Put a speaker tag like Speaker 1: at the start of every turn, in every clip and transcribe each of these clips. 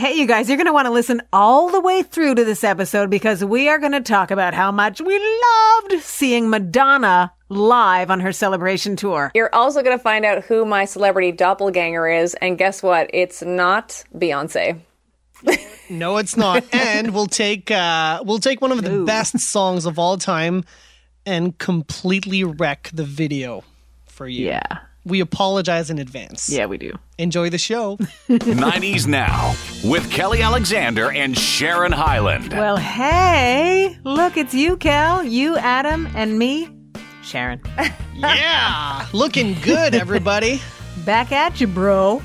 Speaker 1: Hey, you guys, you're going to want to listen all the way through to this episode because we are going to talk about how much we loved seeing Madonna live on her celebration tour.
Speaker 2: You're also going to find out who my celebrity doppelganger is, and guess what? It's not Beyonce.
Speaker 3: No, it's not. and we'll take uh, we'll take one of the
Speaker 1: Ooh.
Speaker 3: best songs of all time and completely wreck the video for you.
Speaker 1: Yeah.
Speaker 3: We apologize in advance.
Speaker 1: Yeah, we do.
Speaker 3: Enjoy the show.
Speaker 4: 90s Now with Kelly Alexander and Sharon Hyland.
Speaker 1: Well, hey, look, it's you, Cal, you, Adam, and me, Sharon.
Speaker 3: yeah. Looking good, everybody.
Speaker 1: Back at you, bro.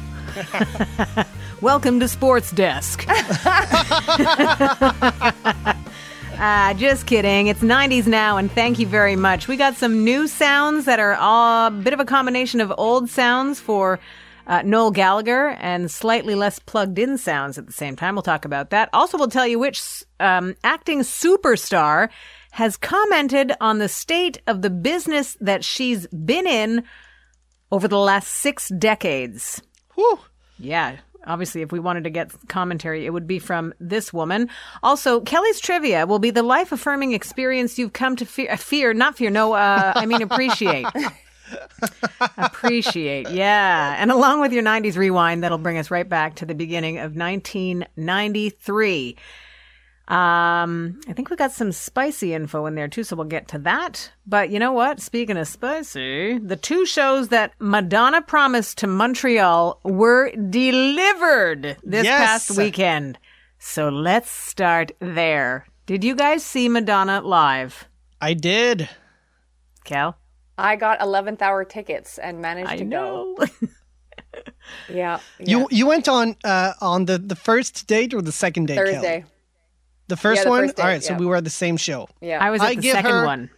Speaker 1: Welcome to Sports Desk. Ah, just kidding. It's 90s now, and thank you very much. We got some new sounds that are all a bit of a combination of old sounds for uh, Noel Gallagher and slightly less plugged in sounds at the same time. We'll talk about that. Also, we'll tell you which um, acting superstar has commented on the state of the business that she's been in over the last six decades.
Speaker 3: Whew.
Speaker 1: Yeah. Obviously, if we wanted to get commentary, it would be from this woman. Also, Kelly's trivia will be the life affirming experience you've come to fear, uh, fear not fear, no, uh, I mean appreciate. appreciate, yeah. And along with your 90s rewind, that'll bring us right back to the beginning of 1993. Um, I think we got some spicy info in there too, so we'll get to that. But you know what? Speaking of spicy, the two shows that Madonna promised to Montreal were delivered this
Speaker 3: Yes.
Speaker 1: past weekend. So let's start there. Did you guys see Madonna live?
Speaker 3: I did.
Speaker 1: Cal?
Speaker 2: I got 11th hour tickets and managed
Speaker 1: I
Speaker 2: to go.
Speaker 1: know.
Speaker 2: Yeah.
Speaker 3: You you went on uh, on the, the first date or the second date? Kelly?
Speaker 2: Thursday.
Speaker 3: The first
Speaker 2: Yeah, the
Speaker 3: one.
Speaker 2: first date,
Speaker 3: All right, so we were at the same show.
Speaker 2: Yeah.
Speaker 1: I was at
Speaker 3: I
Speaker 1: the
Speaker 3: give
Speaker 1: second
Speaker 3: her-
Speaker 1: one.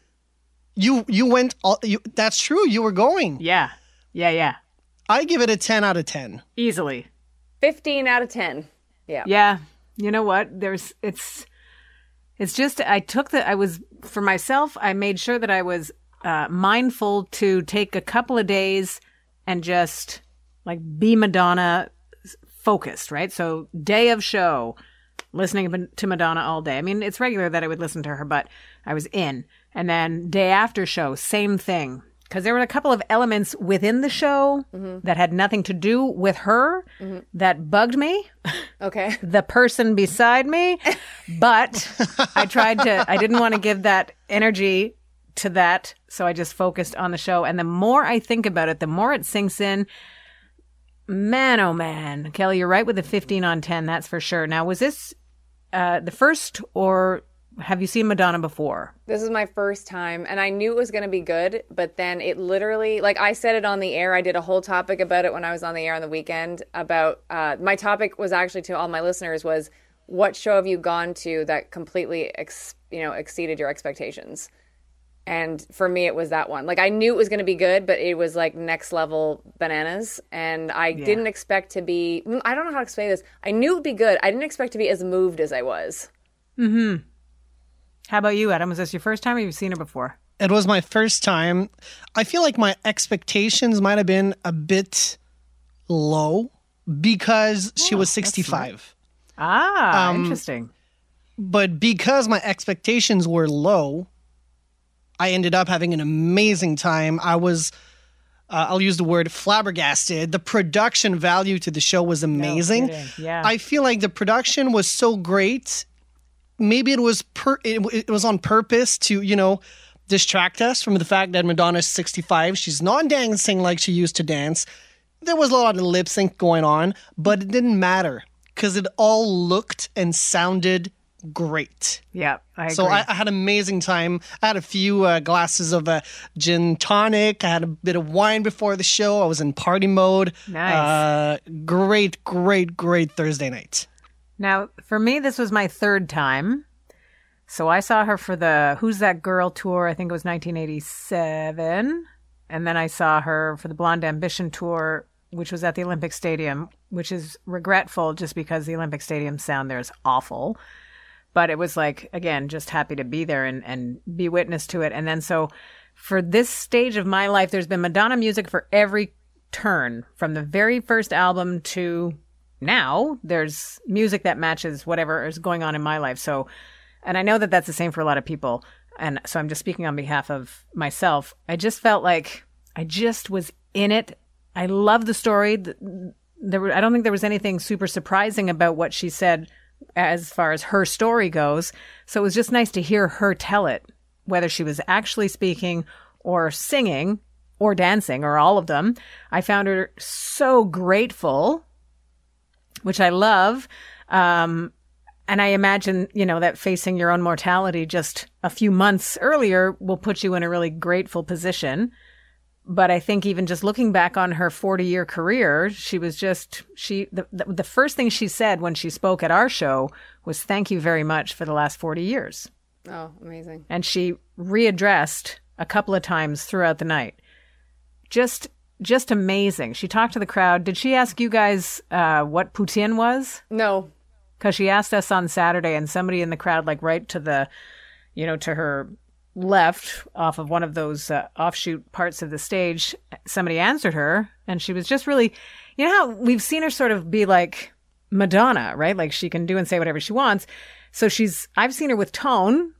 Speaker 3: You you went. All, you, that's true. You were going.
Speaker 1: Yeah. Yeah, yeah.
Speaker 3: I give it a ten out of ten.
Speaker 1: Easily.
Speaker 2: 15 out of 10. Yeah.
Speaker 1: Yeah. You know what? There's it's it's just I took the I was for myself, I made sure that I was uh mindful to take a couple of days and just like be Madonna focused, right? So day of show, listening to Madonna all day. I mean, it's regular that I would listen to her, but I was in. And then day after show, same thing. Because there were a couple of elements within the show mm-hmm. that had nothing to do with her mm-hmm. that bugged me
Speaker 2: Okay.
Speaker 1: the person beside me, but I tried to, I didn't want to give that energy to that. So I just focused on the show. And the more I think about it, the more it sinks in. Man, oh man. Kelly, you're right with the 15 on 10. That's for sure. Now, was this uh, the first or have you seen Madonna before?
Speaker 2: This is my first time, and I knew it was going to be good, but then it literally, like I said it on the air. I did a whole topic about it when I was on the air on the weekend. About uh, my topic was actually to all my listeners was, what show have you gone to that completely, ex- you know, exceeded your expectations? And for me, it was that one. Like I knew it was going to be good, but it was like next level bananas, and I didn't expect to be. mm, I don't know how to explain this. I knew it would be good. I didn't expect to be as moved as I was. Mm hmm.
Speaker 1: How about you, Adam? Was this your first time or have you seen her before?
Speaker 3: It was my first time. I feel like my expectations might have been a bit low because she was 65.
Speaker 1: Ah,
Speaker 3: Um,
Speaker 1: interesting.
Speaker 3: But because my expectations were low, I ended up having an amazing time. I was, uh, I'll use the word flabbergasted. The production value to the show was amazing.
Speaker 1: kidding. Yeah.
Speaker 3: I feel like the production was so great. Maybe it was per, it, it was on purpose to you know distract us from the fact that Madonna's 65. She's not dancing like she used to dance. There was a lot of lip sync going on, but it didn't matter because it all looked and sounded great.
Speaker 1: Yeah, I agree.
Speaker 3: So I, I had an amazing time. I had a few uh, glasses of uh, gin tonic. I had a bit of wine before the show. I was in party mode.
Speaker 1: Nice.
Speaker 3: Uh, great, great, great Thursday night.
Speaker 1: Now, for me, this was my third time. So I saw her for the Who's That Girl tour, I think it was 1987. And then I saw her for the Blonde Ambition tour, which was at the Olympic Stadium, which is regretful just because the Olympic Stadium sound there is awful. But it was like, again, just happy to be there and, and be witness to it. And then so for this stage of my life, there's been Madonna music for every turn from the very first album to now there's music that matches whatever is going on in my life. So, and I know that that's the same for a lot of people. And so I'm just speaking on behalf of myself. I just felt like I just was in it. I love the story. There were, I don't think there was anything super surprising about what she said as far as her story goes. So it was just nice to hear her tell it, whether she was actually speaking or singing or dancing or all of them. I found her so grateful, which I love. Um, and I imagine, you know, that facing your own mortality just a few months earlier will put you in a really grateful position. But I think even just looking back on her 40 year career, she was just, she, the, the, first thing she said when she spoke at our show was, thank you very much for the last 40 years.
Speaker 2: Oh, amazing.
Speaker 1: And she readdressed a couple of times throughout the night. Just, just amazing. She talked to the crowd. Did she ask you guys uh, what poutine was?
Speaker 2: No,
Speaker 1: because she asked us on Saturday, and somebody in the crowd, like right to the, you know, to her left off of one of those uh, offshoot parts of the stage, somebody answered her, and she was just really, you know, how we've seen her sort of be like Madonna, right? Like she can do and say whatever she wants. So she's, I've seen her with tone.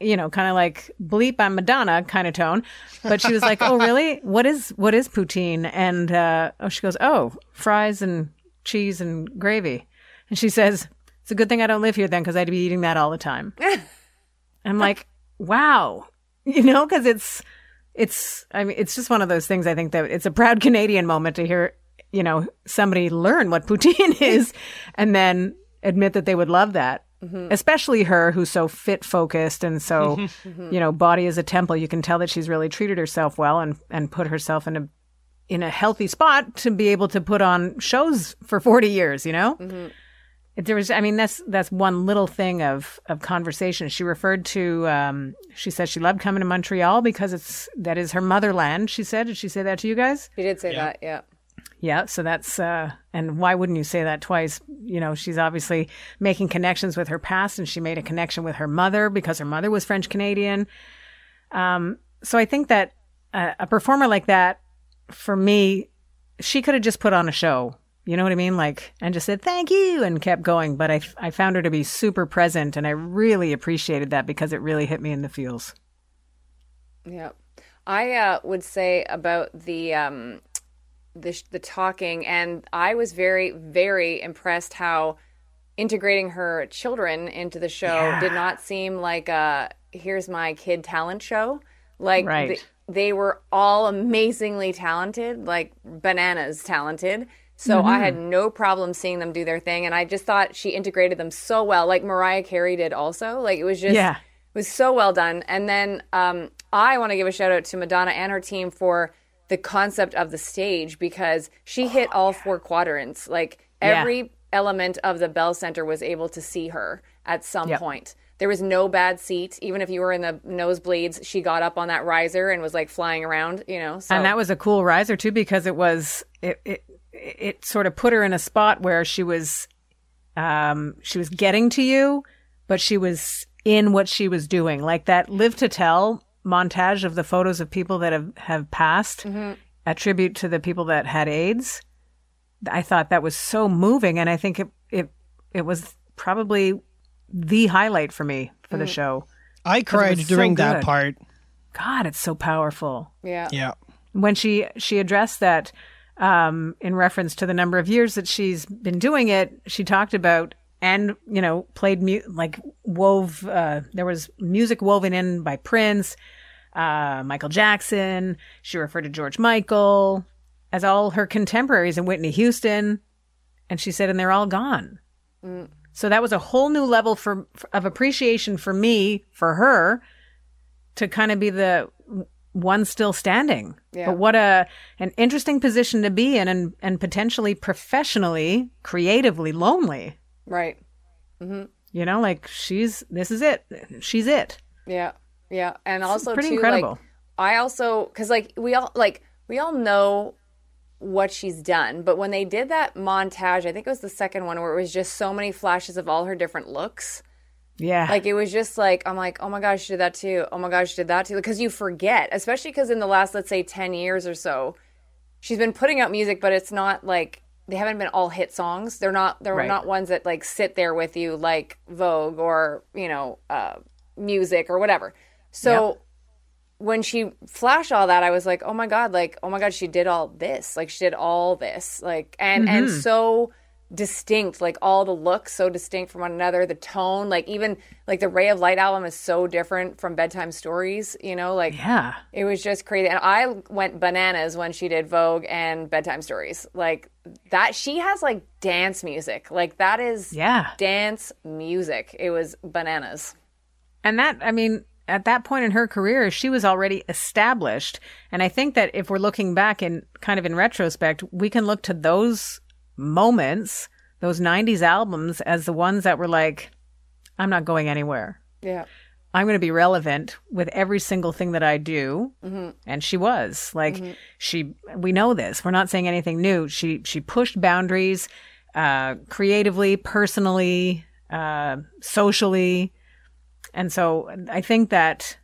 Speaker 1: You know, kind of like bleep, I'm Madonna kind of tone, but she was like, "Oh, really? What is what is poutine?" And uh, oh, she goes, "Oh, fries and cheese and gravy." And she says, It's a good thing I don't live here then because I'd be eating that all the time. I'm like, Wow. You know, because it's, it's, I mean, it's just one of those things. I think that it's a proud Canadian moment to hear, you know, somebody learn what poutine is and then admit that they would love that. Mm-hmm. Especially her, who's so fit focused and so, you know, body is a temple. You can tell that she's really treated herself well and and put herself in a in a healthy spot to be able to put on shows for 40 years, you know? If There was, I mean, that's that's one little thing of of conversation. She referred to, um, she said she loved coming to Montreal because it's that is her motherland. She said, did she say that to you guys?
Speaker 2: she did say that. Yeah.
Speaker 1: Yeah, so that's uh and why wouldn't you say that twice? You know, she's obviously making connections with her past and she made a connection with her mother because her mother was French Canadian. Um so I think that uh, a performer like that for me she could have just put on a show. You know what I mean? Like and just said thank you and kept going, but I I found her to be super present and I really appreciated that because it really hit me in the feels.
Speaker 2: Yeah. I uh, would say about the um, the sh- the talking, and I was very very impressed how integrating her children into the show
Speaker 1: Yeah.
Speaker 2: did not seem like a here's my kid talent show. Like
Speaker 1: Right.
Speaker 2: th- they were all amazingly talented, like bananas talented. So I had
Speaker 1: Mm-hmm.
Speaker 2: no problem seeing them do their thing, and I just thought she integrated them so well, like Mariah Carey did also. Like it was just
Speaker 1: Yeah.
Speaker 2: it was so well done. And then um, I want to give a shout out to Madonna and her team for the concept of the stage because she hit all four quadrants. Like
Speaker 1: Yeah.
Speaker 2: every element of the Bell Center was able to see her at some
Speaker 1: Yep.
Speaker 2: point. There was no bad seat. Even if you were in the nosebleeds, she got up on that riser and was like flying around, you know. So
Speaker 1: And that was a cool riser too because it was it it it sort of put her in a spot where she was um she was getting to you, but she was in what she was doing. Like that live to tell montage of the photos of people that have have passed, a tribute to the people that had AIDS. I thought that was so moving and I think it it it was probably the highlight for me for the show.
Speaker 3: I cried
Speaker 1: was so
Speaker 3: during that part.
Speaker 1: God, it's so powerful.
Speaker 2: yeah.
Speaker 3: Yeah.
Speaker 1: when she she addressed that um, in reference to the number of years that she's been doing it, she talked about and you know played mu- like wove. Uh, there was music woven in by Prince, uh, Michael Jackson. She referred to George Michael as all her contemporaries and Whitney Houston, and she said, and they're all gone. So that was a whole new level for of appreciation for me for her to kind of be the one still standing.
Speaker 2: Yeah.
Speaker 1: But what a an interesting position to be in and and potentially professionally, creatively lonely.
Speaker 2: Right. Mm-hmm.
Speaker 1: You know, like she's this is it. She's it.
Speaker 2: Yeah, yeah, and also
Speaker 1: pretty
Speaker 2: too,
Speaker 1: incredible.
Speaker 2: Like, I also because like we all like we all know what she's done, but when they did that montage, I think it was the second one where it was just so many flashes of all her different looks.
Speaker 1: Yeah.
Speaker 2: Like it was just like I'm like, oh my gosh, she did that too. Oh my gosh, she did that too. Because you forget, especially because in the last let's say ten years or so, she's been putting out music, but it's not like they haven't been all hit songs. They're not they're
Speaker 1: Right.
Speaker 2: not ones that like sit there with you like Vogue or you know uh, music or whatever. So when she flashed all that, I was like, oh my god, like oh my god, she did all this, like she did all this, like and and so distinct, like all the looks so distinct from one another, the tone, like even like the Ray of Light album is so different from Bedtime Stories, you know, like
Speaker 1: Yeah.
Speaker 2: it was just crazy. And I went bananas when she did Vogue and Bedtime Stories. Like that, she has like dance music. Like that is
Speaker 1: Yeah.
Speaker 2: dance music. It was bananas.
Speaker 1: And that, I mean, at that point in her career, she was already established. And I think that if we're looking back and kind of in retrospect, we can look to those moments, those 90s albums, as the ones that were like, I'm not going anywhere.
Speaker 2: Yeah.
Speaker 1: I'm going to be relevant with every single thing that I do. And she was like, she, we know this. We're not saying anything new. She, she pushed boundaries, uh, creatively, personally, uh, socially. And so I think that,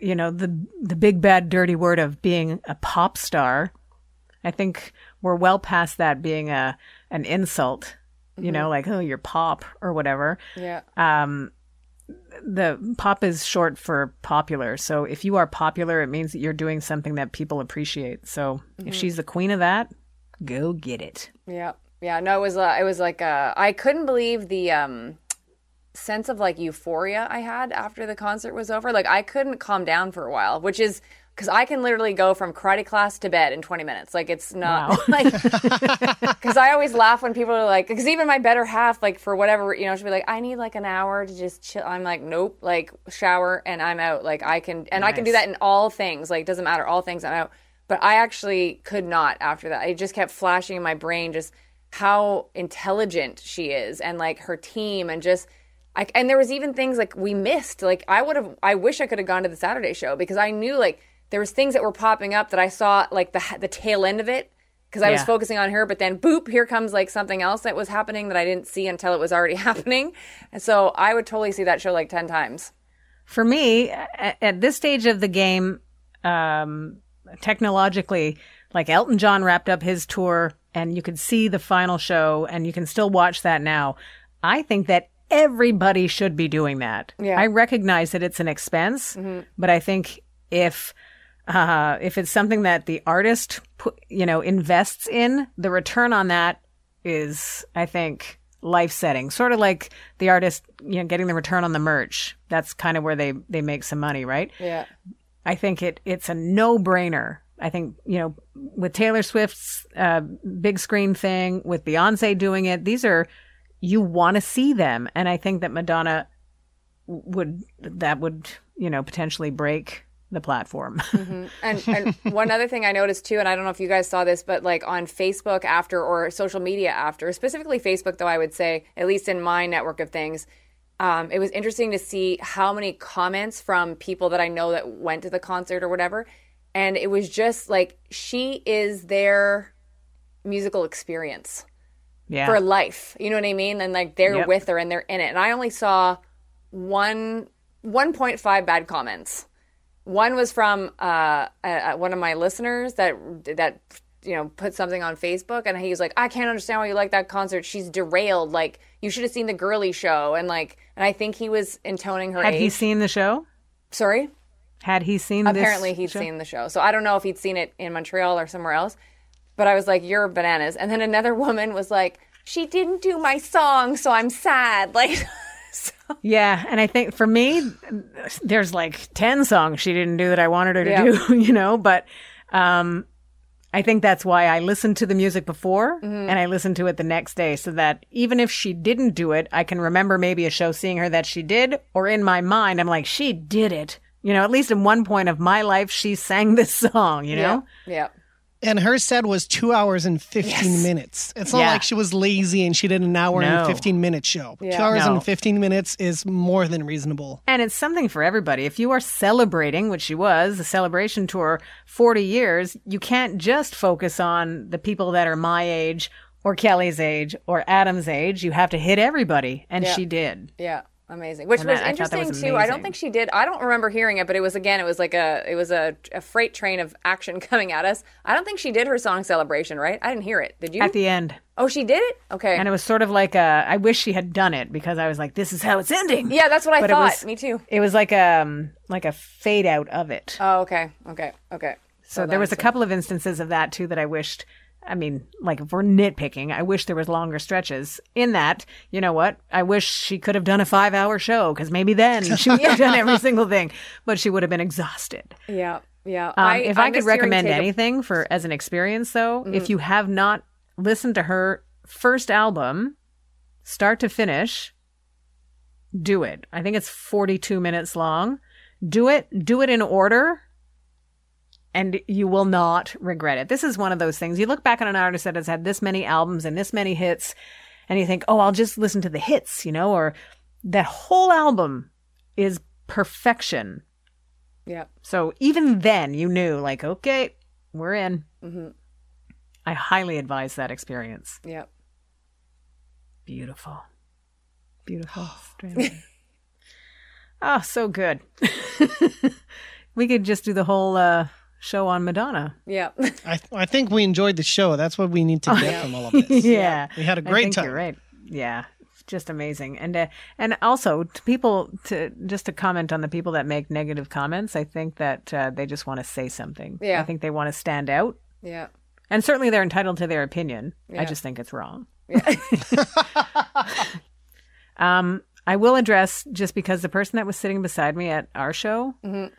Speaker 1: you know, the, the big bad dirty word of being a pop star, I think we're well past that being a, an insult, you know, like, oh, you're pop or whatever
Speaker 2: Yeah.
Speaker 1: um, the pop is short for popular. So if you are popular, it means that you're doing something that people appreciate. So if she's the queen of that, go get it.
Speaker 2: Yeah. Yeah. No, it was, uh, it was like, uh, I couldn't believe the, um, sense of like euphoria I had after the concert was over. Like I couldn't calm down for a while, which is because I can literally go from karate class to bed in 20 minutes. Like it's not like because I always laugh when people are like because even my better half like for whatever you know she'll be like I need like an hour to just chill. I'm like nope like shower and I'm out. Like I can and I can do that in all things. Like doesn't matter all things I'm out. But I actually could not after that. It just kept flashing in my brain just how intelligent she is and like her team and just I, and there was even things like we missed. Like I would have, I wish I could have gone to the Saturday show because I knew like there was things that were popping up that I saw like the the tail end of it because I was focusing on her. But then boop, here comes like something else that was happening that I didn't see until it was already happening. And so I would totally see that show like ten times.
Speaker 1: For me, at, at this stage of the game, um, technologically, like Elton John wrapped up his tour and you could see the final show and you can still watch that now. I think that everybody should be doing that.
Speaker 2: Yeah.
Speaker 1: I recognize that it's an expense, but I think if uh, if it's something that the artist you know invests in, the return on that is, I think, life setting. Sort of like the artist, you know, getting the return on the merch. That's kind of where they they make some money, right?
Speaker 2: Yeah.
Speaker 1: I think it it's a no brainer. I think you know with Taylor Swift's uh, big screen thing, with Beyonce doing it, these are you want to see them, and I think that Madonna would that would you know potentially break the platform.
Speaker 2: And and one other thing I noticed too, and I don't know if you guys saw this, but like on Facebook after or social media after, specifically Facebook, though I would say, at least in my network of things, um, it was interesting to see how many comments from people that I know that went to the concert or whatever, and it was just like she is their musical experience
Speaker 1: yeah,
Speaker 2: for life. You know what I mean? And like they're
Speaker 1: Yep.
Speaker 2: with her and they're in it. And I only saw one 1.5 bad comments. One was from uh, uh, one of my listeners that that you know put something on Facebook, and he was like, "I can't understand why you like that concert. She's derailed. Like you should have seen the girly show." And like, and I think he was intoning her
Speaker 1: had
Speaker 2: age.
Speaker 1: he seen the show?
Speaker 2: Sorry.
Speaker 1: Had he seen?
Speaker 2: Apparently, he'd
Speaker 1: show?
Speaker 2: seen the show. So I don't know if he'd seen it in Montreal or somewhere else. But I was like, "You're bananas." And then another woman was like, "She didn't do my song, so I'm sad." Like,
Speaker 1: Yeah, and I think for me, there's like ten songs she didn't do that I wanted her to
Speaker 2: Yeah.
Speaker 1: do, you know. But um, I think that's why I listened to the music before
Speaker 2: Mm-hmm.
Speaker 1: and I listened to it the next day, so that even if she didn't do it, I can remember maybe a show seeing her that she did, or in my mind, I'm like, she did it. You know, at least in one point of my life, she sang this song. You know,
Speaker 2: yeah, yeah,
Speaker 3: And her set was two hours and 15 minutes. It's not
Speaker 1: Yeah.
Speaker 3: like she was lazy and she did an hour
Speaker 1: No.
Speaker 3: and 15 minute show.
Speaker 2: Yeah.
Speaker 3: Two hours
Speaker 1: No.
Speaker 3: and 15 minutes is more than reasonable.
Speaker 1: And it's something for everybody. If you are celebrating, which she was, the celebration tour, 40 years, you can't just focus on the people that are my age or Kelly's age or Adam's age. You have to hit everybody. And
Speaker 2: Yeah.
Speaker 1: she did.
Speaker 2: yeah. Amazing. Which
Speaker 1: And
Speaker 2: was
Speaker 1: I- I
Speaker 2: interesting
Speaker 1: was
Speaker 2: too. I don't think she did. I don't remember hearing it, but it was again. It was like a. It was a, a freight train of action coming at us. I don't think she did her song celebration. Right? I didn't hear it. Did you?
Speaker 1: At the end.
Speaker 2: oh, she did it. Okay.
Speaker 1: And it was sort of like a, I wish she had done it because I was like, this is how it's ending.
Speaker 2: yeah, that's what I
Speaker 1: But
Speaker 2: thought.
Speaker 1: was-
Speaker 2: Me too.
Speaker 1: It was like a, um, like a fade out of it.
Speaker 2: Oh, okay. Okay. Okay.
Speaker 1: So there was a couple of instances of that too that I wished. I mean, like if we're nitpicking, I wish there was longer stretches. In that, you know what? I wish she could have done a five-hour show because maybe then she would have done every single thing, but she would have been exhausted.
Speaker 2: Yeah. Yeah.
Speaker 1: Um, if I, could
Speaker 2: missed hearing
Speaker 1: recommend
Speaker 2: Take a-
Speaker 1: anything for as an experience, though,
Speaker 2: Mm-hmm.
Speaker 1: if you have not listened to her first album, start to finish, do it. I think it's forty-two minutes long. Do it. Do it in order and you will not regret it. This is one of those things. You look back on an artist that has had this many albums and this many hits, and you think, oh, I'll just listen to the hits, you know, or that whole album is perfection.
Speaker 2: Yeah.
Speaker 1: So even then, you knew, like, okay, we're in.
Speaker 2: Mhm.
Speaker 1: I highly advise that experience.
Speaker 2: Yep.
Speaker 1: Beautiful. Beautiful. Oh, so good. we could just do the whole uh, show on Madonna.
Speaker 2: Yeah.
Speaker 3: I, I think we enjoyed the show. That's what we need to get from all of this.
Speaker 1: yeah.
Speaker 3: We had a great
Speaker 1: think
Speaker 3: time.
Speaker 1: You're right. Yeah. Just amazing. And uh, and also to people to just to comment on the people that make negative comments, I think that uh, they just want to say something.
Speaker 2: Yeah.
Speaker 1: I think they want to stand out.
Speaker 2: Yeah.
Speaker 1: And certainly they're entitled to their opinion. I just think it's wrong.
Speaker 2: Yeah.
Speaker 1: Um, I will address just because the person that was sitting beside me at our show,
Speaker 2: Mhm.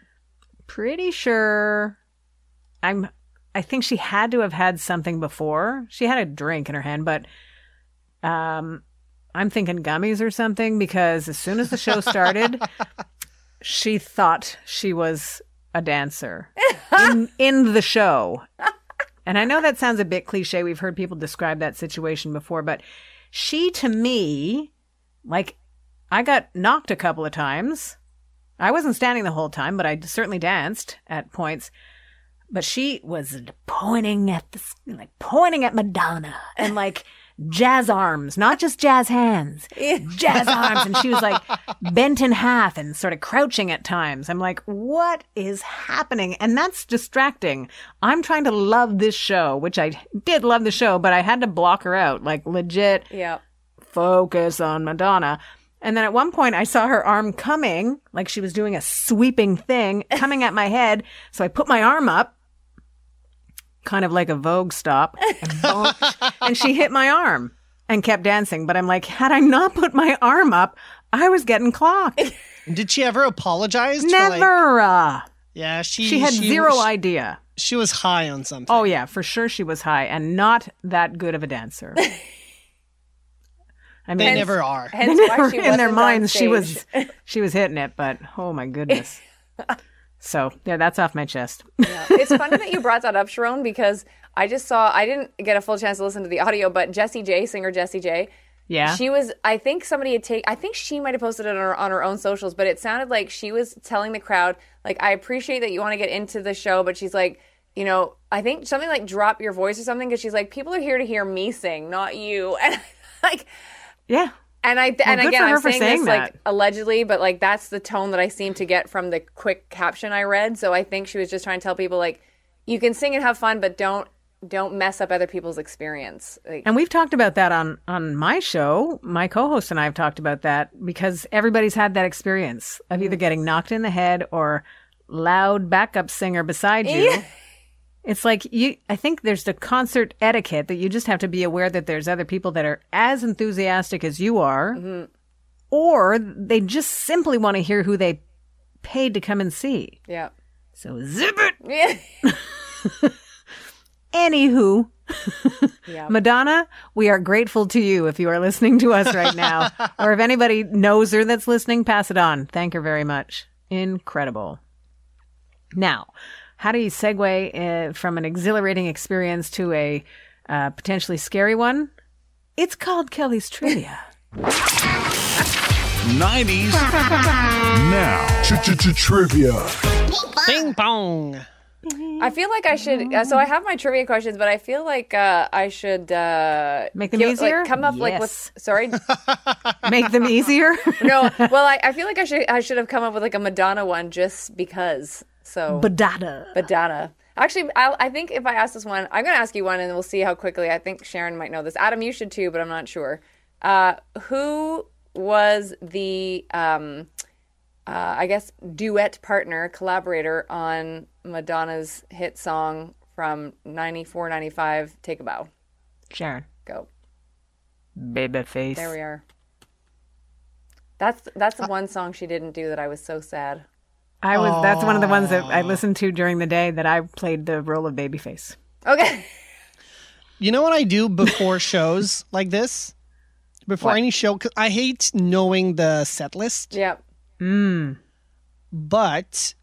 Speaker 1: pretty sure I'm I think she had to have had something before. She had a drink in her hand, but um I'm thinking gummies or something because as soon as the show started, she thought she was a dancer in, in the show. And I know that sounds a bit cliche. We've heard people describe that situation before, but she to me, like, I got knocked a couple of times. I wasn't standing the whole time, but I certainly danced at points. But she was pointing at the, like, pointing at Madonna and like jazz arms, not just jazz hands, jazz arms. And she was like bent in half and sort of crouching at times. I'm like, what is happening? And that's distracting. I'm trying to love this show, which I did love the show, but I had to block her out, like legit
Speaker 2: Yeah.
Speaker 1: focus on Madonna. And then at one point, I saw her arm coming, like she was doing a sweeping thing, coming at my head. So I put my arm up, kind of like a Vogue stop, and, boom, and she hit my arm and kept dancing. But I'm like, had I not put my arm up, I was getting clocked.
Speaker 3: Did she ever apologize? for, like-
Speaker 1: Never. uh,
Speaker 3: yeah, she
Speaker 1: she had zero
Speaker 3: She,
Speaker 1: idea.
Speaker 3: she was high on something.
Speaker 1: Oh, yeah, for sure she was high and not that good of a dancer. I mean,
Speaker 3: they never are.
Speaker 2: Hence why she
Speaker 1: in their
Speaker 2: wasn't on
Speaker 1: minds she was she was hitting it but oh my goodness so yeah that's off my chest
Speaker 2: Yeah. It's funny that you brought that up, Sharon, because I just saw I didn't get a full chance to listen to the audio, but Jessie J, singer Jessie J,
Speaker 1: yeah
Speaker 2: she was I think somebody had take I think she might have posted it on her on her own socials, but it sounded like she was telling the crowd, like, I appreciate that you want to get into the show, but she's like, you know, I think something like drop your voice or something because she's like, people are here to hear me sing, not you. And like
Speaker 1: yeah
Speaker 2: and I and again I'm saying,
Speaker 1: saying
Speaker 2: this
Speaker 1: that.
Speaker 2: like allegedly, but like that's the tone that I seem to get from the quick caption I read. So I think she was just trying to tell people like you can sing and have fun, but don't don't mess up other people's experience. Like,
Speaker 1: and we've talked about that on on my show my co-host and i have talked about that because everybody's had that experience of either mm. getting knocked in the head or loud backup singer beside you It's like you I think there's the concert etiquette that you just have to be aware that there's other people that are as enthusiastic as you are mm-hmm. or they just simply want to hear who they paid to come and see.
Speaker 2: yeah.
Speaker 1: So zip it.
Speaker 2: Yeah.
Speaker 1: Anywho,
Speaker 2: yeah.
Speaker 1: Madonna, we are grateful to you if you are listening to us right now. or if anybody knows her that's listening, pass it on. Thank her very much. Incredible. Now, how do you segue uh, from an exhilarating experience to a uh, potentially scary one? It's called Kelly's Trivia.
Speaker 4: 90s now.
Speaker 5: Trivia.
Speaker 3: Ping pong.
Speaker 2: I feel like I should. Uh, so I have my trivia questions, but I feel like uh, I should uh,
Speaker 1: Make them
Speaker 2: give-
Speaker 1: easier?
Speaker 2: Like, come up like with.
Speaker 1: Yes.
Speaker 2: Sorry,
Speaker 1: Make them easier.
Speaker 2: no. Well, I, I feel like I should. I should have come up with like a Madonna one just because. So
Speaker 1: Badada.
Speaker 2: Madonna. Actually, I, I think if I ask this one, I'm going to ask you one, and we'll see how quickly. I think Sharon might know this. Adam, you should too, but I'm not sure. Uh, who was the, um, uh, I guess, duet partner, collaborator on Madonna's hit song from 94, 95, Take a Bow?
Speaker 1: Sharon.
Speaker 2: Go.
Speaker 1: Babyface.
Speaker 2: There we are. That's that's the one song she didn't do that I was so sad.
Speaker 1: I was. That's one of the ones that I listened to during the day that I played the role of Babyface.
Speaker 2: Okay.
Speaker 3: You know what I do before shows like this? Before
Speaker 1: What?
Speaker 3: any show, 'cause I hate knowing the set list,
Speaker 2: yep. Hmm.
Speaker 3: but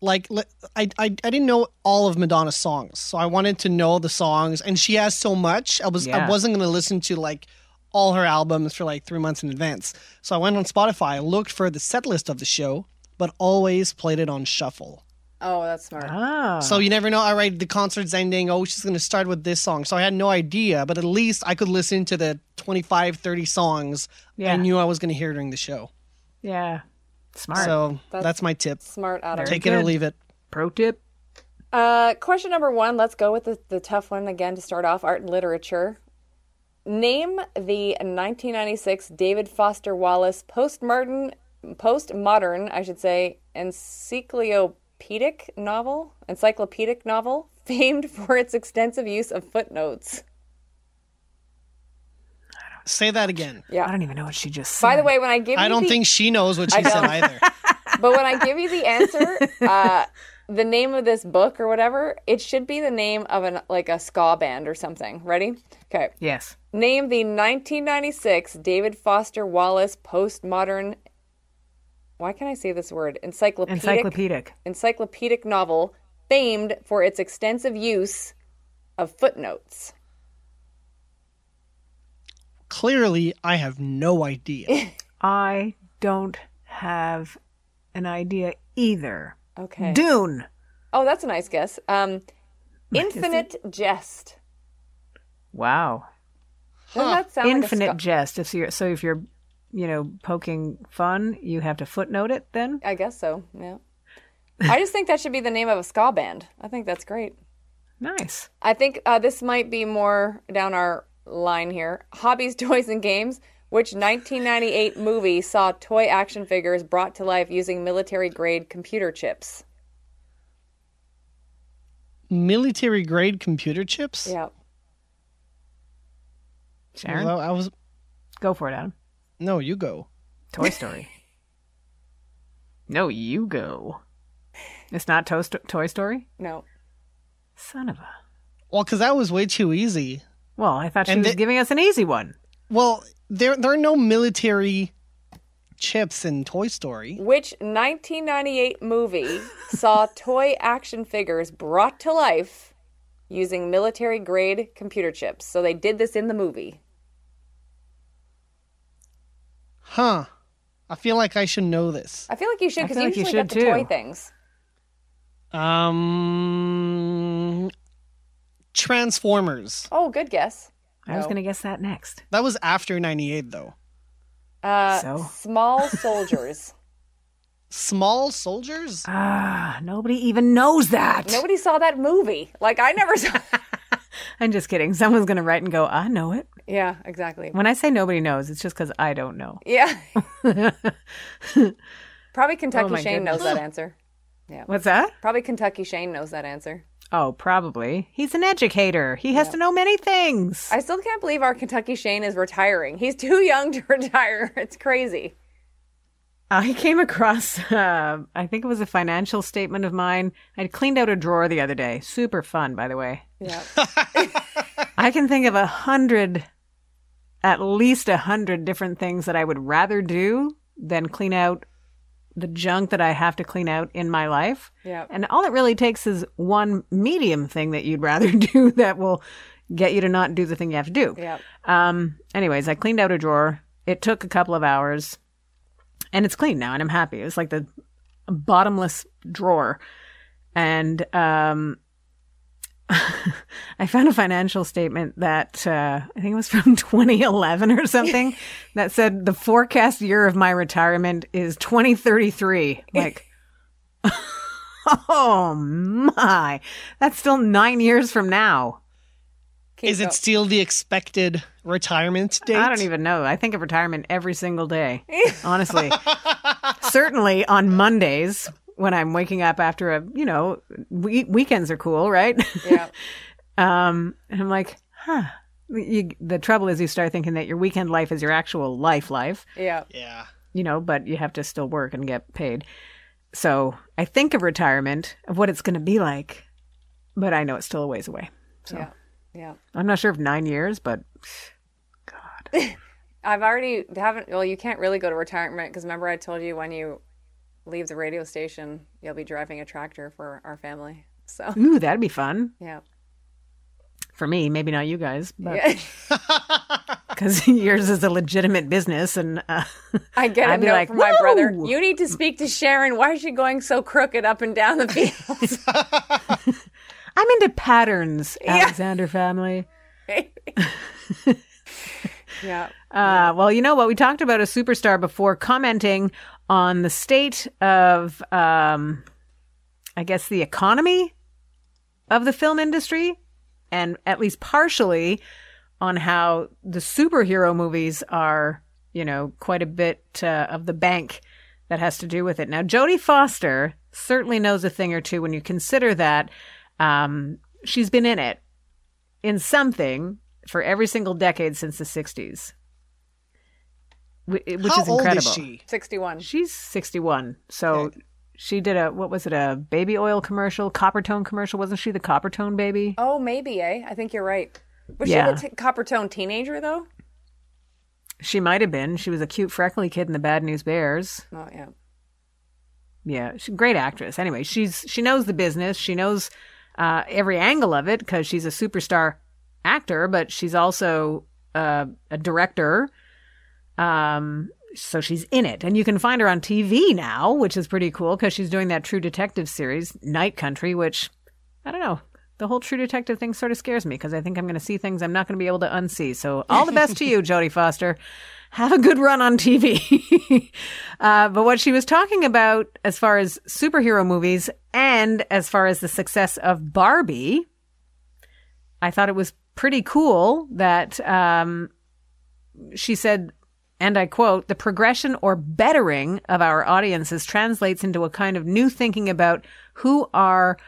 Speaker 3: like I, I I didn't know all of Madonna's songs, so I wanted to know the songs, and she has so much. I was I wasn't going to listen to like all her albums for like three months in advance. So I went on Spotify, looked for the set list of the show, but always played it on shuffle.
Speaker 2: Oh, that's smart.
Speaker 1: Oh.
Speaker 3: So you never know. All right, the concert's ending. Oh, she's going to start with this song. So I had no idea, but at least I could listen to the 25, 30 songs
Speaker 1: Yeah.
Speaker 3: I knew I was going to hear during the show.
Speaker 1: yeah. Smart.
Speaker 3: So that's,
Speaker 2: That's-
Speaker 3: my tip.
Speaker 2: Smart, Adam.
Speaker 3: Take it or leave it.
Speaker 1: Pro tip.
Speaker 2: Uh, question number one. Let's go with the, the tough one again to start off. Art and literature. Name the 1996 David Foster Wallace postmodern, postmodern, I should say, encyclopedic novel, encyclopedic novel, famed for its extensive use of footnotes.
Speaker 3: Say that again.
Speaker 2: Yeah.
Speaker 1: I don't even know what she just said.
Speaker 2: By the way, when I give
Speaker 3: I
Speaker 2: you
Speaker 3: don't
Speaker 2: the,
Speaker 3: think she knows what she
Speaker 2: I
Speaker 3: said either.
Speaker 2: but when I give you the answer, uh, the name of this book or whatever, it should be the name of an like a ska band or something. Ready? Okay.
Speaker 1: Yes.
Speaker 2: Name the 1996 David Foster Wallace postmodern. Why can't I say this word? Encyclopedic.
Speaker 1: Encyclopedic.
Speaker 2: encyclopedic novel famed for its extensive use of footnotes.
Speaker 3: Clearly, I have no idea.
Speaker 1: I don't have an idea either.
Speaker 2: Okay.
Speaker 1: Dune.
Speaker 2: oh, that's a nice guess. Um, Infinite Jest.
Speaker 1: Wow.
Speaker 2: Doesn't that sound
Speaker 1: Infinite
Speaker 2: like a ska-
Speaker 1: jest. If you're so if you're you know poking fun, you have to footnote it. Then
Speaker 2: I guess so. Yeah. I just think that should be the name of a ska band. I think that's great.
Speaker 1: nice.
Speaker 2: I think uh, this might be more down our line here. Hobbies, toys, and games. Which 1998 movie saw toy action figures brought to life using military grade computer chips?
Speaker 3: Military grade computer chips?
Speaker 2: Yeah.
Speaker 1: Sharon,
Speaker 3: Well, I was.
Speaker 1: go for it, Adam.
Speaker 3: No, you go.
Speaker 1: Toy Story. no, you go. It's not to- Toy Story.
Speaker 2: No.
Speaker 1: Son of a.
Speaker 3: Well, because that was way too easy.
Speaker 1: Well, I thought she
Speaker 3: And
Speaker 1: was
Speaker 3: the-
Speaker 1: giving us an easy one.
Speaker 3: Well, there there are no military chips in Toy Story.
Speaker 2: Which 1998 movie saw toy action figures brought to life using military grade computer chips? So they did this in the movie.
Speaker 3: Huh. I feel like I should know this.
Speaker 2: I feel like you should because you
Speaker 1: like you
Speaker 2: usually get
Speaker 1: should
Speaker 2: the toy things.
Speaker 3: Um, Transformers.
Speaker 2: Oh, good guess.
Speaker 1: I was
Speaker 2: No.
Speaker 1: going to guess that next.
Speaker 3: That was after '98, though.
Speaker 2: Uh,
Speaker 1: So?
Speaker 2: Small soldiers.
Speaker 3: Small Soldiers.
Speaker 1: Ah, nobody even knows that.
Speaker 2: Nobody saw that movie. Like I never saw.
Speaker 1: I'm just kidding. Someone's going to write and go, I know it.
Speaker 2: Yeah, exactly.
Speaker 1: When I say nobody knows, it's just because I don't know.
Speaker 2: Yeah. Probably Kentucky
Speaker 1: Oh,
Speaker 2: Shane knows that answer. Yeah.
Speaker 1: What's that?
Speaker 2: Probably Kentucky Shane knows that answer.
Speaker 1: Oh, probably. He's an educator. He has to know many things.
Speaker 2: I still can't believe our Kentucky Shane is retiring. He's too young to retire. It's crazy.
Speaker 1: I came across, uh, I think it was a financial statement of mine. I'd cleaned out a drawer the other day. Super fun, by the way.
Speaker 2: Yeah.
Speaker 1: I can think of a hundred, at least a hundred different things that I would rather do than clean out the junk that I have to clean out in my life.
Speaker 2: Yeah.
Speaker 1: And all it really takes is one medium thing that you'd rather do that will get you to not do the thing you have to do.
Speaker 2: Yeah.
Speaker 1: Um, anyways, I cleaned out a drawer. It took a couple of hours and it's clean now and I'm happy. It was like the bottomless drawer. And um, I found a financial statement that uh, I think it was from 2011 or something that said the forecast year of my retirement is 2033. Like, oh my, that's still nine years from now.
Speaker 2: Keep
Speaker 3: Is
Speaker 2: go-
Speaker 3: it still the expected retirement date?
Speaker 1: I don't even know. I think of retirement every single day, honestly. Certainly on Mondays when I'm waking up after a, you know, we- weekends are cool, right?
Speaker 2: Yeah.
Speaker 1: Um, and I'm like, huh. You, the trouble is, you start thinking that your weekend life is your actual life, life,
Speaker 2: Yeah.
Speaker 3: Yeah.
Speaker 1: you know, but you have to still work and get paid. So I think of retirement, of what it's going to be like, but I know it's still a ways away. So
Speaker 2: Yeah. Yeah.
Speaker 1: I'm not sure if nine years, but God.
Speaker 2: I've already haven't. Well, you can't really go to retirement because remember I told you when you leave the radio station, you'll be driving a tractor for our family. So
Speaker 1: Ooh, that'd be fun
Speaker 2: yeah,
Speaker 1: for me. Maybe not you guys, but
Speaker 2: yeah.
Speaker 1: because yours is a legitimate business, and uh,
Speaker 2: I get a
Speaker 1: I'd be
Speaker 2: note
Speaker 1: like,
Speaker 2: from my brother. You need to speak to Sharon. Why is she going so crooked up and down the field?
Speaker 1: I'm into patterns. Alexander family.
Speaker 2: yeah.
Speaker 1: Uh, well, you know what? We talked about a superstar before, commenting on the state of, um, I guess, the economy of the film industry, and at least partially on how the superhero movies are, you know, quite a bit uh, of the bank that has to do with it. Now, Jodie Foster certainly knows a thing or two when you consider that um, she's been in it in something for every single decade since the 60s. Which
Speaker 3: How
Speaker 1: is
Speaker 3: old
Speaker 1: incredible.
Speaker 3: is she?
Speaker 2: Sixty-one.
Speaker 1: She's 61. So she did a, what was it, a baby oil commercial, Coppertone commercial? Wasn't she the Coppertone baby?
Speaker 2: Oh, maybe. Eh. I think you're right. Was
Speaker 1: Yeah.
Speaker 2: she the t- Coppertone teenager though?
Speaker 1: She might have been. She was a cute, freckly kid in the Bad News Bears.
Speaker 2: Oh yeah.
Speaker 1: Yeah, she's a great actress. Anyway, she's she knows the business. She knows uh, every angle of it because she's a superstar actor, but she's also uh, a director. Um, so she's in it, and you can find her on TV now, which is pretty cool because she's doing that True Detective series, Night Country, which I don't know. The whole True Detective thing sort of scares me because I think I'm going to see things I'm not going to be able to unsee. So all the best to you, Jodie Foster. Have a good run on TV. uh, but what she was talking about as far as superhero movies and as far as the success of Barbie, I thought it was pretty cool that um, she said, and I quote, the progression or bettering of our audiences translates into a kind of new thinking about who our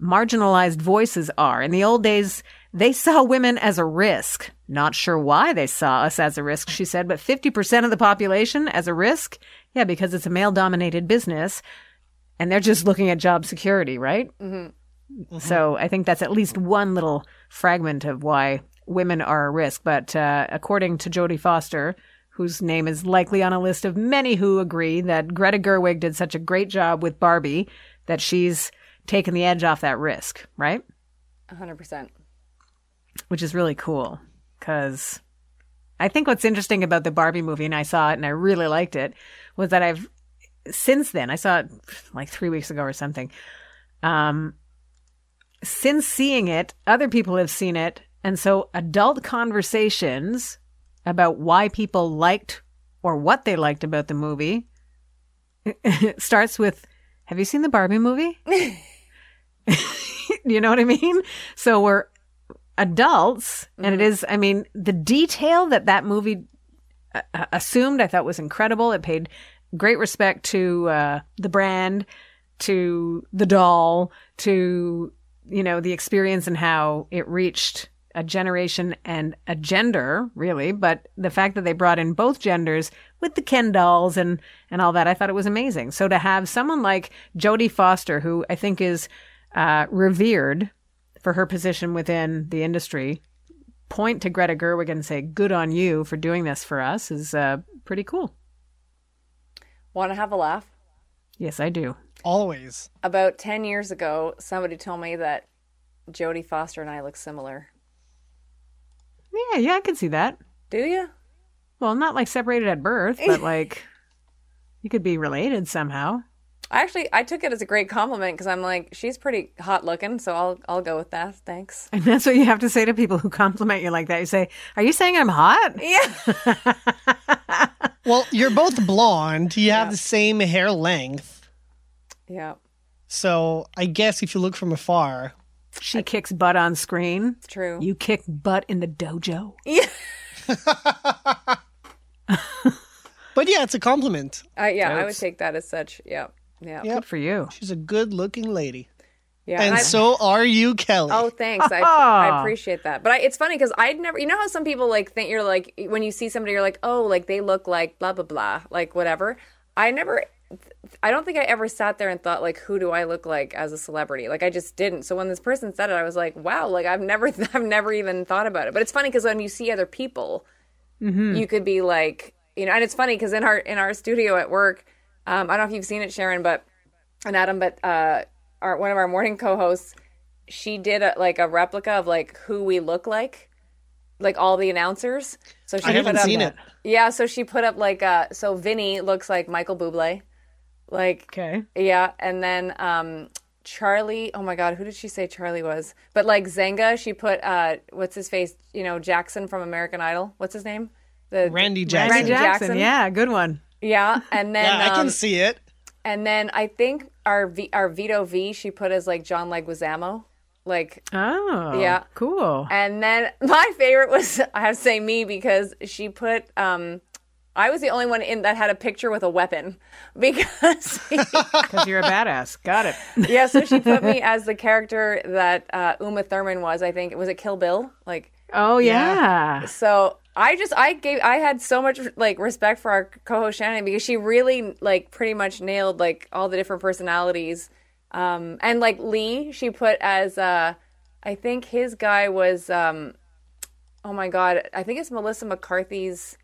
Speaker 1: marginalized voices are. In the old days, they saw women as a risk. Not sure why they saw us as a risk, she said, but 50% of the population as a risk? Yeah, because it's a male dominated business and they're just looking at job security, right? So I think that's at least one little fragment of why women are a risk. But uh, according to Jodie Foster, whose name is likely on a list of many who agree that Greta Gerwig did such a great job with Barbie that she's taken the edge off that risk, right?
Speaker 2: hundred percent.
Speaker 1: Which is really cool because I think what's interesting about the Barbie movie, and I saw it and I really liked it, was that I've since then I saw it like three weeks ago or something. Um, since seeing it, other people have seen it, and so adult conversations about why people liked or what they liked about the movie starts with, "Have you seen the Barbie movie?" you know what I mean? So we're adults, and it is. I mean, the detail that that movie uh, assumed, I thought was incredible. It paid great respect to uh, the brand, to the doll, to you know the experience and how it reached a generation and a gender, really. But the fact that they brought in both genders with the Ken dolls and and all that, I thought it was amazing. So to have someone like Jodie Foster, who I think is uh, revered for her position within the industry, point to Greta Gerwig and say, "Good on you for doing this for us," is uh, pretty cool.
Speaker 2: Want to have a laugh?
Speaker 1: Yes, I do.
Speaker 3: Always.
Speaker 2: About ten years ago, somebody told me that Jodie Foster and I look similar.
Speaker 1: Yeah, yeah, I can see that.
Speaker 2: Do you?
Speaker 1: Well, not like separated at birth, but like you could be related somehow.
Speaker 2: I actually I took it as a great compliment because I'm like she's pretty hot looking, so I'll I'll go with that. Thanks.
Speaker 1: And that's what you have to say to people who compliment you like that. You say, "Are you saying I'm hot?"
Speaker 2: Yeah.
Speaker 3: Well, you're both blonde. You have the same hair length.
Speaker 2: yeah.
Speaker 3: So I guess if you look from afar,
Speaker 1: She kicks butt on screen.
Speaker 2: It's true.
Speaker 1: You kick butt in the dojo.
Speaker 2: yeah.
Speaker 3: but yeah, it's a compliment.
Speaker 2: Uh, yeah, I would
Speaker 1: Totes.
Speaker 2: take that as such. Yeah. Yeah.
Speaker 3: Yep.
Speaker 1: Good for you.
Speaker 3: She's a good-looking lady,
Speaker 2: Yeah.
Speaker 3: and
Speaker 2: I-
Speaker 3: so are you, Kelly.
Speaker 2: Oh, thanks. I, I appreciate that. But I, it's funny because I'd never, you know how some people like think you're like, when you see somebody, you're like, oh, like they look like blah, blah, blah, like whatever. I never, I don't think I ever sat there and thought, like, who do I look like as a celebrity? Like, I just didn't. So when this person said it, I was like, wow, like I've never, I've never even thought about it. But it's funny because when you see other people, mm-hmm. you could be like, you know, and it's funny because in our, in our studio at work, um, I don't know if you've seen it, Sharon, but, and Adam, but, uh, our, one of our morning co-hosts, she did a, like a replica of like who we look like, like all the announcers. So she
Speaker 3: I haven't
Speaker 2: put up,
Speaker 3: seen it.
Speaker 2: Yeah, so she put up like uh so Vinny looks like Michael Bublé. Like
Speaker 1: Okay.
Speaker 2: yeah, and then um Charlie, oh my god, who did she say Charlie was? But like Zenga, she put uh what's his face, you know, Jackson from American Idol. What's his name? The
Speaker 3: Randy Jackson.
Speaker 1: Randy
Speaker 2: Randy
Speaker 1: Jackson.
Speaker 2: Jackson.
Speaker 1: Yeah, good one.
Speaker 2: Yeah, and then
Speaker 3: yeah, I can
Speaker 2: um,
Speaker 3: see it.
Speaker 2: and then I think our v, our Vito V she put as like John Leguizamo. Like
Speaker 1: Oh.
Speaker 2: Yeah.
Speaker 1: Cool.
Speaker 2: And then my favorite was I have to say me because she put um I was the only one in that had a picture with a weapon because
Speaker 1: Because you're a badass. Got it.
Speaker 2: yeah, so she put me as the character that uh, Uma Thurman was. I think was it Kill Bill? Like
Speaker 1: Oh yeah.
Speaker 2: so I just I gave I had so much like respect for our co-host Shannon because she really like pretty much nailed like all the different personalities. Um and like Lee, she put as uh I think his guy was um oh my god, I think it's Melissa McCarthy's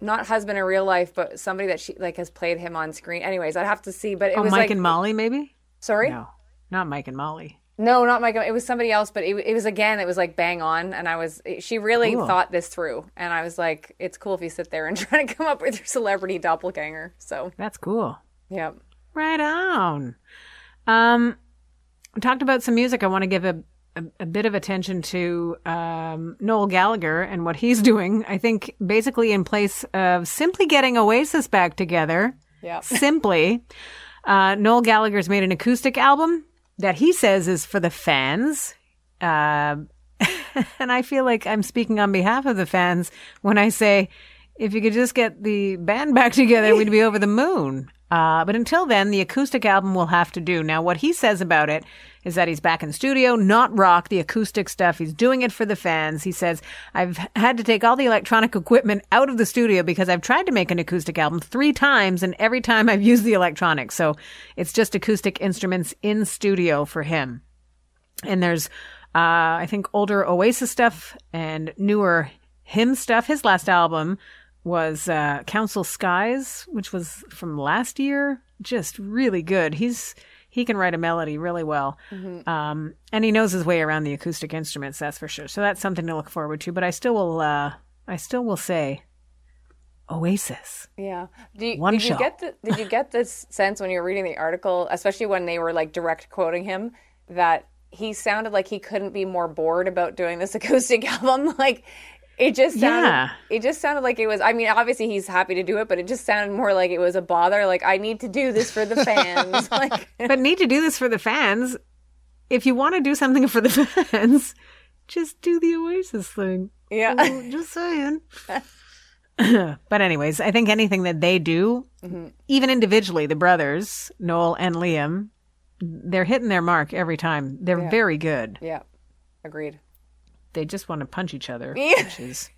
Speaker 2: not husband in real life, but somebody that she like has played him on screen. Anyways, I'd have to see, but it
Speaker 1: Oh,
Speaker 2: was
Speaker 1: Mike
Speaker 2: like
Speaker 1: and Molly, maybe?
Speaker 2: sorry.
Speaker 1: No, not Mike and Molly.
Speaker 2: No, not Michael. It was somebody else, but it, it was again. It was like bang on, and I was. She really
Speaker 1: Cool.
Speaker 2: thought this through, and I was like, "It's cool if you sit there and try to come up with your celebrity doppelganger." So,
Speaker 1: That's cool.
Speaker 2: yeah,
Speaker 1: Right on. Um, talked about some music. I want to give a, a, a bit of attention to um, Noel Gallagher and what he's doing. I think basically in place of simply getting Oasis back together,
Speaker 2: yeah,
Speaker 1: simply, uh, Noel Gallagher's made an acoustic album that he says is for the fans. Uh, and I feel like I'm speaking on behalf of the fans when I say, if you could just get the band back together, we'd be over the moon. Uh, but until then, the acoustic album will have to do. Now, what he says about it is that he's back in studio, not rock, the acoustic stuff. He's doing it for the fans. He says, I've had to take all the electronic equipment out of the studio because I've tried to make an acoustic album three times and every time I've used the electronics. So it's just acoustic instruments in studio for him. And there's, uh, I think, older Oasis stuff and newer him stuff. His last album was uh, Council Skies, which was from last year. Just really good. He's he can write a melody really well, um, and he knows his way around the acoustic instruments. That's for sure. So that's something to look forward to. But I still will. Uh, I still will say, Oasis.
Speaker 2: yeah. Do you,
Speaker 1: One
Speaker 2: did
Speaker 1: show.
Speaker 2: you get the, Did you get this sense when you were reading the article, especially when they were like direct quoting him, that he sounded like he couldn't be more bored about doing this acoustic album? Like, it just sounded.
Speaker 1: Yeah.
Speaker 2: It just sounded like it was. I mean, obviously he's happy to do it, but it just sounded more like it was a bother. Like, I need to do this for the fans. like.
Speaker 1: but need to do this for the fans. If you want to do something for the fans, just do the Oasis thing.
Speaker 2: Yeah.
Speaker 1: Oh, just saying. but anyways, I think anything that they do, mm-hmm. even individually, the brothers Noel and Liam, they're hitting their mark every time. They're very good.
Speaker 2: Yeah. Agreed.
Speaker 1: They just want to punch each other,
Speaker 2: Yeah.
Speaker 1: which is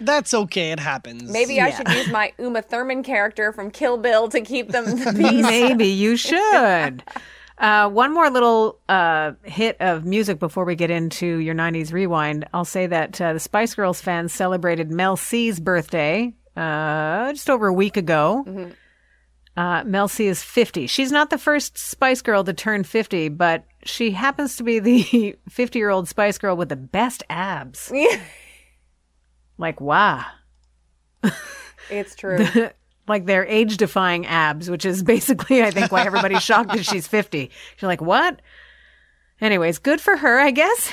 Speaker 3: That's okay. It happens.
Speaker 2: Maybe I should use my Uma Thurman character from Kill Bill to keep them the peace.
Speaker 1: maybe you should. Uh, one more little uh, hit of music before we get into your 90s rewind. I'll say that uh, the Spice Girls fans celebrated Mel C's birthday uh, just over a week ago. Uh, Mel C is 50. She's not the first Spice Girl to turn 50, but she happens to be the 50 year old Spice Girl with the best abs.
Speaker 2: Yeah,
Speaker 1: Like, wow.
Speaker 2: it's true.
Speaker 1: like they're age defying abs, which is basically, I think, why everybody's shocked that she's 50. You're like, what? Anyways, good for her, I guess.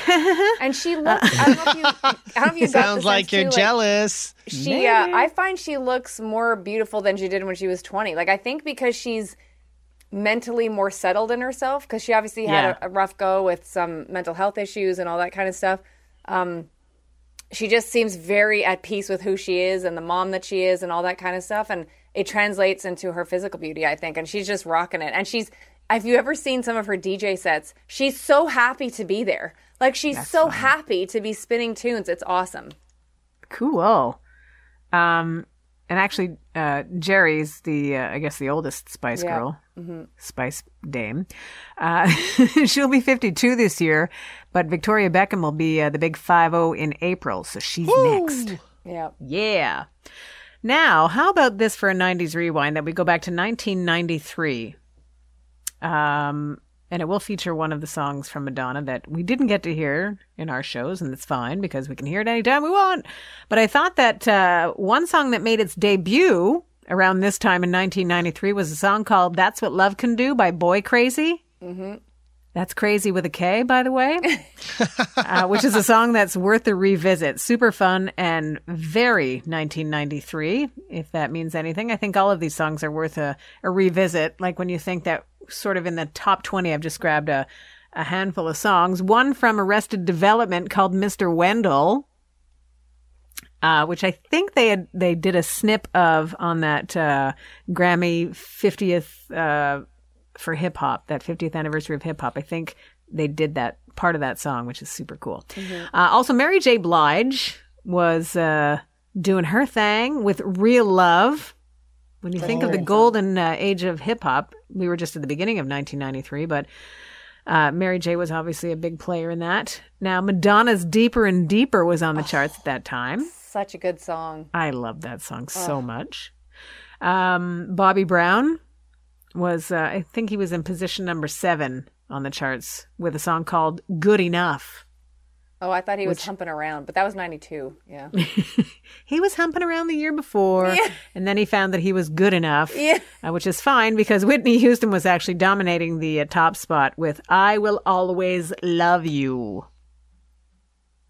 Speaker 2: And she looks. I don't know if you. I don't know if you
Speaker 3: Sounds like you're
Speaker 2: too,
Speaker 3: jealous.
Speaker 2: she uh, i find she looks more beautiful than she did when she was 20 like i think because she's mentally more settled in herself because she obviously had
Speaker 1: Yeah.
Speaker 2: a, a rough go with some mental health issues and all that kind of stuff. Um, she just seems very at peace with who she is and the mom that she is and all that kind of stuff and it translates into her physical beauty i think and she's just rocking it. And she's have you ever seen some of her dj sets? She's so happy to be there. Like she's so happy to be spinning tunes. It's awesome.
Speaker 1: Cool. Um, and actually, uh, Geri's the, uh, I guess, the oldest Spice
Speaker 2: Yeah.
Speaker 1: Girl, Spice Dame. Uh, she'll be 52 this year, but Victoria Beckham will be uh, the big 5 in April, so she's next.
Speaker 2: yeah
Speaker 1: Yeah. Now, how about this for a 90s rewind that we go back to 1993? Um, and it will feature one of the songs from Madonna that we didn't get to hear in our shows, and it's fine because we can hear it anytime we want. But I thought that uh, one song that made its debut around this time in 1993 was a song called That's What Love Can Do by Boy Krazy. Mm-hmm. That's crazy with a K, by the way, uh, which is a song that's worth a revisit. Super fun and very 1993, if that means anything. I think all of these songs are worth a, a revisit. Like when you think that sort of in the top 20, I've just grabbed a, a handful of songs. One from Arrested Development called Mr. Wendell. Uh, which I think they had they did a snip of on that uh, Grammy 50th uh, for hip hop, that 50th anniversary of hip hop. I think they did that part of that song, which is super cool. Uh, also, Mary J. Blige was uh, doing her thing with Real Love. When you think of the golden uh, age of hip hop, we were just at the beginning of 1993, but uh, Mary J. was obviously a big player in that. Now, Madonna's Deeper and Deeper was on the charts at that time.
Speaker 2: Such a good song
Speaker 1: I love that song so much. Um, Bobby Brown was, uh, I think he was in position number seven on the charts with a song called Good Enough.
Speaker 2: Oh, I thought he was humping around, but that was 92. Yeah.
Speaker 1: He was humping around the year before, and then he found that he was good enough,
Speaker 2: Yeah.
Speaker 1: uh, which is fine because Whitney Houston was actually dominating the uh, top spot with I Will Always Love You.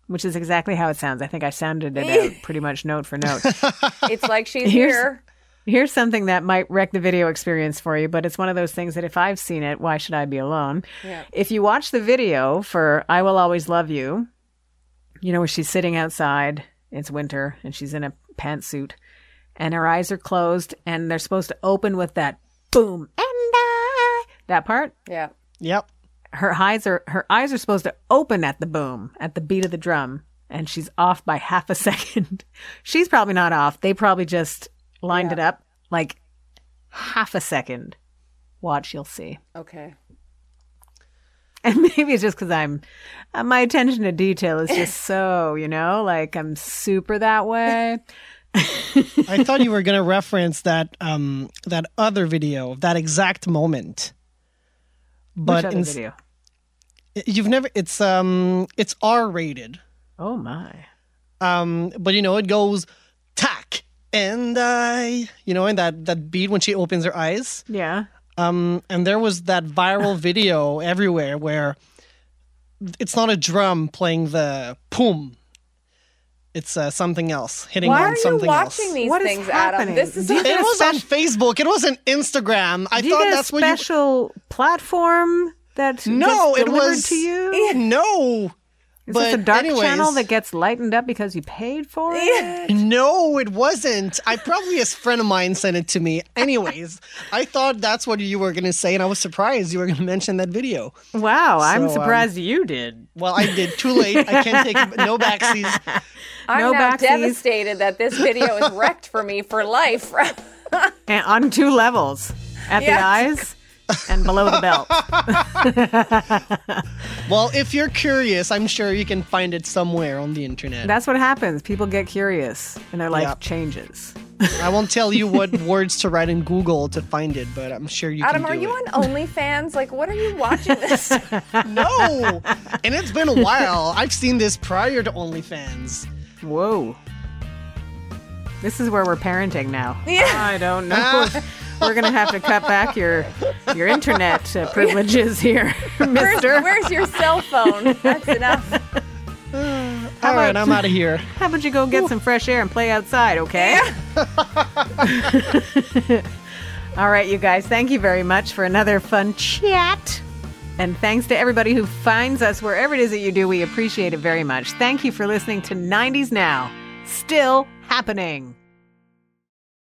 Speaker 1: Which is exactly how it sounds. I think I sounded it out pretty much note for note.
Speaker 2: It's like she's
Speaker 1: Here's-
Speaker 2: here.
Speaker 1: Here's something that might wreck the video experience for you, but it's one of those things that if I've seen it, why should I be alone?
Speaker 2: Yeah.
Speaker 1: If you watch the video for I Will Always Love You, you know, where she's sitting outside, it's winter, and she's in a pantsuit, and her eyes are closed, and they're supposed to open with that boom, and I, that part.
Speaker 2: Yeah.
Speaker 3: Yep.
Speaker 1: Her eyes are her eyes are supposed to open at the boom, at the beat of the drum, and she's off by half a second. she's probably not off. They probably just lined it up like half a second. Watch, you'll see.
Speaker 2: Okay.
Speaker 1: And maybe it's just because I'm, uh, my attention to detail is just so, you know, like I'm super that way.
Speaker 3: I thought you were gonna reference that um that other video, that exact moment. But
Speaker 1: Which other
Speaker 3: ins-
Speaker 1: video?
Speaker 3: You've never it's um it's R rated.
Speaker 1: Oh my.
Speaker 3: Um but you know it goes tack and I you know in that that beat when she opens her eyes.
Speaker 1: Yeah.
Speaker 3: Um and there was that viral video everywhere where it's not a drum playing the boom. It's uh, something else hitting
Speaker 2: Why
Speaker 3: on
Speaker 2: are you watching
Speaker 3: else.
Speaker 2: these
Speaker 1: What is
Speaker 2: things, Adam?
Speaker 1: happening?
Speaker 2: This is
Speaker 1: Do you
Speaker 3: It
Speaker 1: get a
Speaker 3: was on Facebook. It wasn't Instagram. I
Speaker 1: Do you
Speaker 3: thought
Speaker 1: get a
Speaker 3: that's what you.
Speaker 1: special platform that
Speaker 3: No,
Speaker 1: gets
Speaker 3: it
Speaker 1: delivered
Speaker 3: was
Speaker 1: to you?
Speaker 3: No.
Speaker 1: Is
Speaker 3: but
Speaker 1: this a dark
Speaker 3: anyways,
Speaker 1: channel that gets lightened up because you paid for it?
Speaker 3: No, it wasn't. I probably a friend of mine sent it to me. Anyways, I thought that's what you were gonna say, and I was surprised you were gonna mention that video.
Speaker 1: Wow, I'm
Speaker 3: So, um,
Speaker 1: surprised you did.
Speaker 3: Well, I did. Too late. I can't take no backsies.
Speaker 2: I'm
Speaker 1: No
Speaker 2: now
Speaker 1: backsies.
Speaker 2: devastated that this video is wrecked for me for life.
Speaker 1: And on two levels at the eyes and below the belt.
Speaker 3: Well, if you're curious, I'm sure you can find it somewhere on the internet.
Speaker 1: That's what happens. People get curious and their life
Speaker 3: Yep.
Speaker 1: changes.
Speaker 3: I won't tell you what words to write in Google to find it, but I'm sure you
Speaker 2: Adam,
Speaker 3: can
Speaker 2: are you
Speaker 3: it.
Speaker 2: on OnlyFans? Like, what are you watching this?
Speaker 3: No, and it's been a while. I've seen this prior to OnlyFans.
Speaker 1: Whoa. This is where we're parenting now.
Speaker 2: Yeah.
Speaker 1: I don't know. We're gonna have to cut back your your internet uh, privileges here,
Speaker 2: Where's,
Speaker 1: Mister.
Speaker 2: where's your cell phone? That's enough.
Speaker 3: All right,
Speaker 1: about-
Speaker 3: I'm out of here.
Speaker 1: How about you go get some fresh air and play outside, okay? All right, you guys, thank you very much for another fun chat. And thanks to everybody who finds us wherever it is that you do. We appreciate it very much. Thank you for listening to 90s Now, still happening.